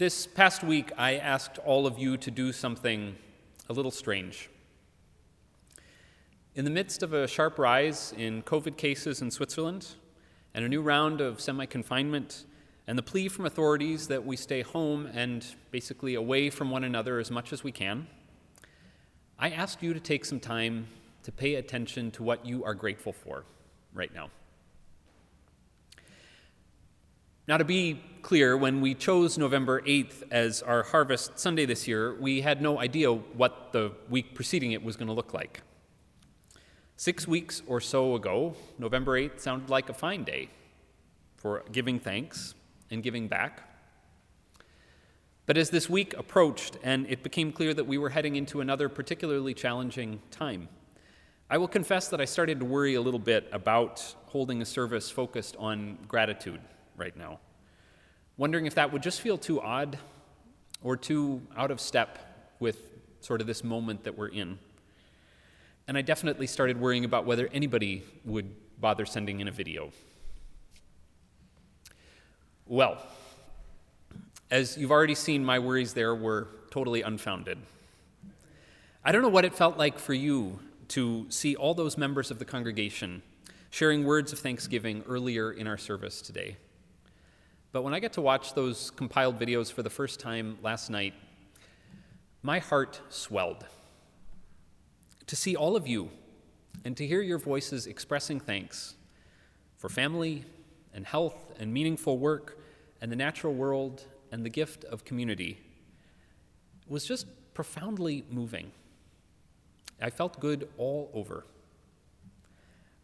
This past week, I asked all of you to do something a little strange. In the midst of a sharp rise in COVID cases in Switzerland and a new round of semi confinement, and the plea from authorities that we stay home and basically away from one another as much as we can, I asked you to take some time to pay attention to what you are grateful for right now. Now, to be clear, when we chose November 8th as our Harvest Sunday this year, we had no idea what the week preceding it was going to look like. Six weeks or so ago, November 8th sounded like a fine day for giving thanks and giving back. But as this week approached and it became clear that we were heading into another particularly challenging time, I will confess that I started to worry a little bit about holding a service focused on gratitude right now. Wondering if that would just feel too odd or too out of step with sort of this moment that we're in. And I definitely started worrying about whether anybody would bother sending in a video. Well, as you've already seen, my worries there were totally unfounded. I don't know what it felt like for you to see all those members of the congregation sharing words of thanksgiving earlier in our service today. But when I got to watch those compiled videos for the first time last night, my heart swelled. To see all of you and to hear your voices expressing thanks for family and health and meaningful work and the natural world and the gift of community was just profoundly moving. I felt good all over.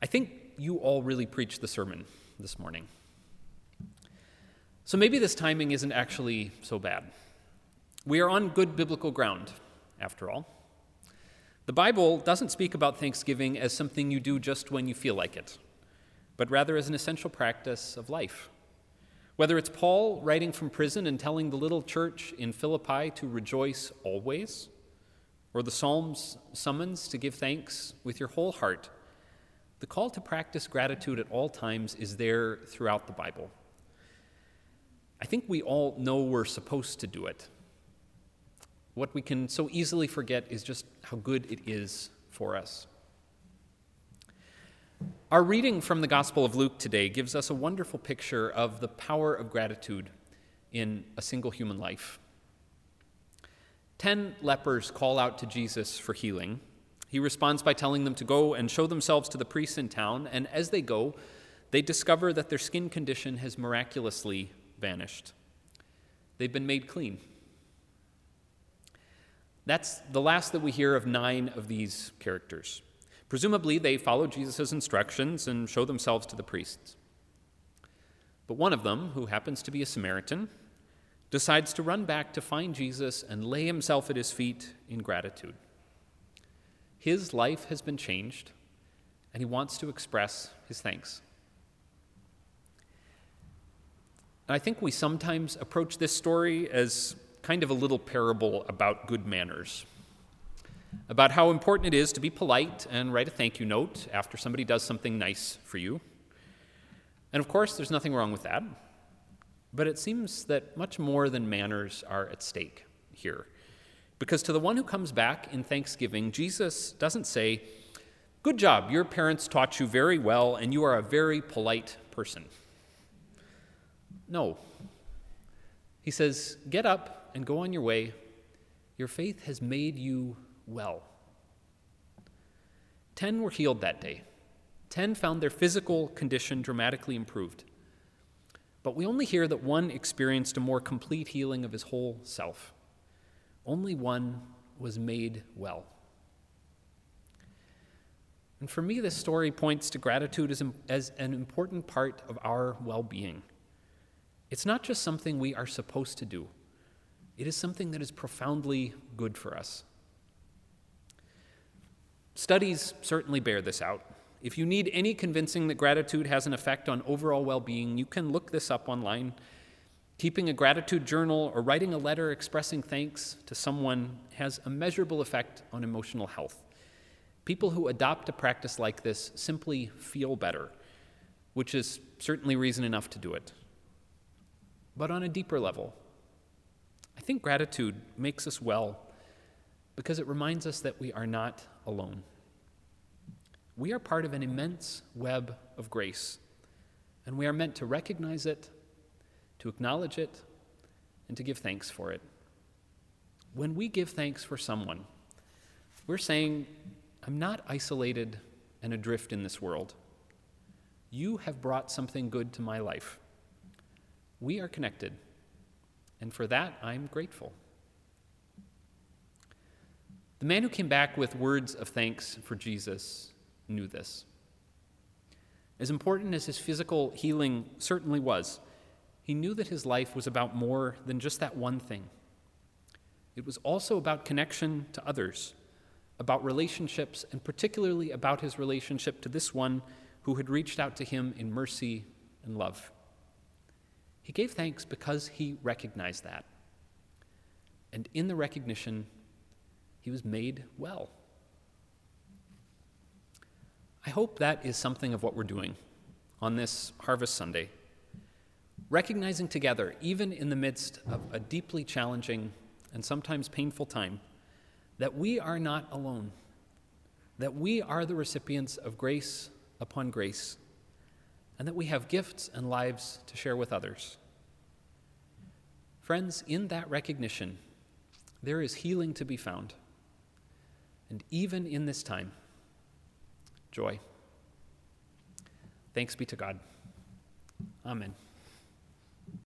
I think you all really preached the sermon this morning. So maybe this timing isn't actually so bad. We are on good biblical ground, after all. The Bible doesn't speak about Thanksgiving as something you do just when you feel like it, but rather as an essential practice of life. Whether it's Paul writing from prison and telling the little church in Philippi to rejoice always, or the Psalms summons to give thanks with your whole heart, the call to practice gratitude at all times is there throughout the Bible. I think we all know we're supposed to do it. What we can so easily forget is just how good it is for us. Our reading from the Gospel of Luke today gives us a wonderful picture of the power of gratitude in a single human life. Ten lepers call out to Jesus for healing. He responds by telling them to go and show themselves to the priests in town, and as they go, they discover that their skin condition has miraculously vanished. They've been made clean. That's the last that we hear of nine of these characters. Presumably, they follow Jesus' instructions and show themselves to the priests. But one of them, who happens to be a Samaritan, decides to run back to find Jesus and lay himself at his feet in gratitude. His life has been changed, and he wants to express his thanks. I think we sometimes approach this story as kind of a little parable about good manners, about how important it is to be polite and write a thank you note after somebody does something nice for you. And of course, there's nothing wrong with that. But it seems that much more than manners are at stake here. Because to the one who comes back in thanksgiving, Jesus doesn't say, Good job, your parents taught you very well, and you are a very polite person. No. He says, Get up and go on your way. Your faith has made you well. Ten were healed that day. Ten found their physical condition dramatically improved. But we only hear that one experienced a more complete healing of his whole self. Only one was made well. And for me, this story points to gratitude as, as an important part of our well being. It's not just something we are supposed to do, it is something that is profoundly good for us. Studies certainly bear this out. If you need any convincing that gratitude has an effect on overall well being, you can look this up online. Keeping a gratitude journal or writing a letter expressing thanks to someone has a measurable effect on emotional health. People who adopt a practice like this simply feel better, which is certainly reason enough to do it. But on a deeper level, I think gratitude makes us well because it reminds us that we are not alone. We are part of an immense web of grace, and we are meant to recognize it, to acknowledge it, and to give thanks for it. When we give thanks for someone, we're saying, I'm not isolated and adrift in this world. You have brought something good to my life. We are connected, and for that I'm grateful. The man who came back with words of thanks for Jesus knew this. As important as his physical healing certainly was, he knew that his life was about more than just that one thing. It was also about connection to others, about relationships, and particularly about his relationship to this one who had reached out to him in mercy and love. He gave thanks because he recognized that. And in the recognition, he was made well. I hope that is something of what we're doing on this Harvest Sunday. Recognizing together, even in the midst of a deeply challenging and sometimes painful time, that we are not alone, that we are the recipients of grace upon grace, and that we have gifts and lives to share with others. Friends, in that recognition, there is healing to be found. And even in this time, joy. Thanks be to God. Amen.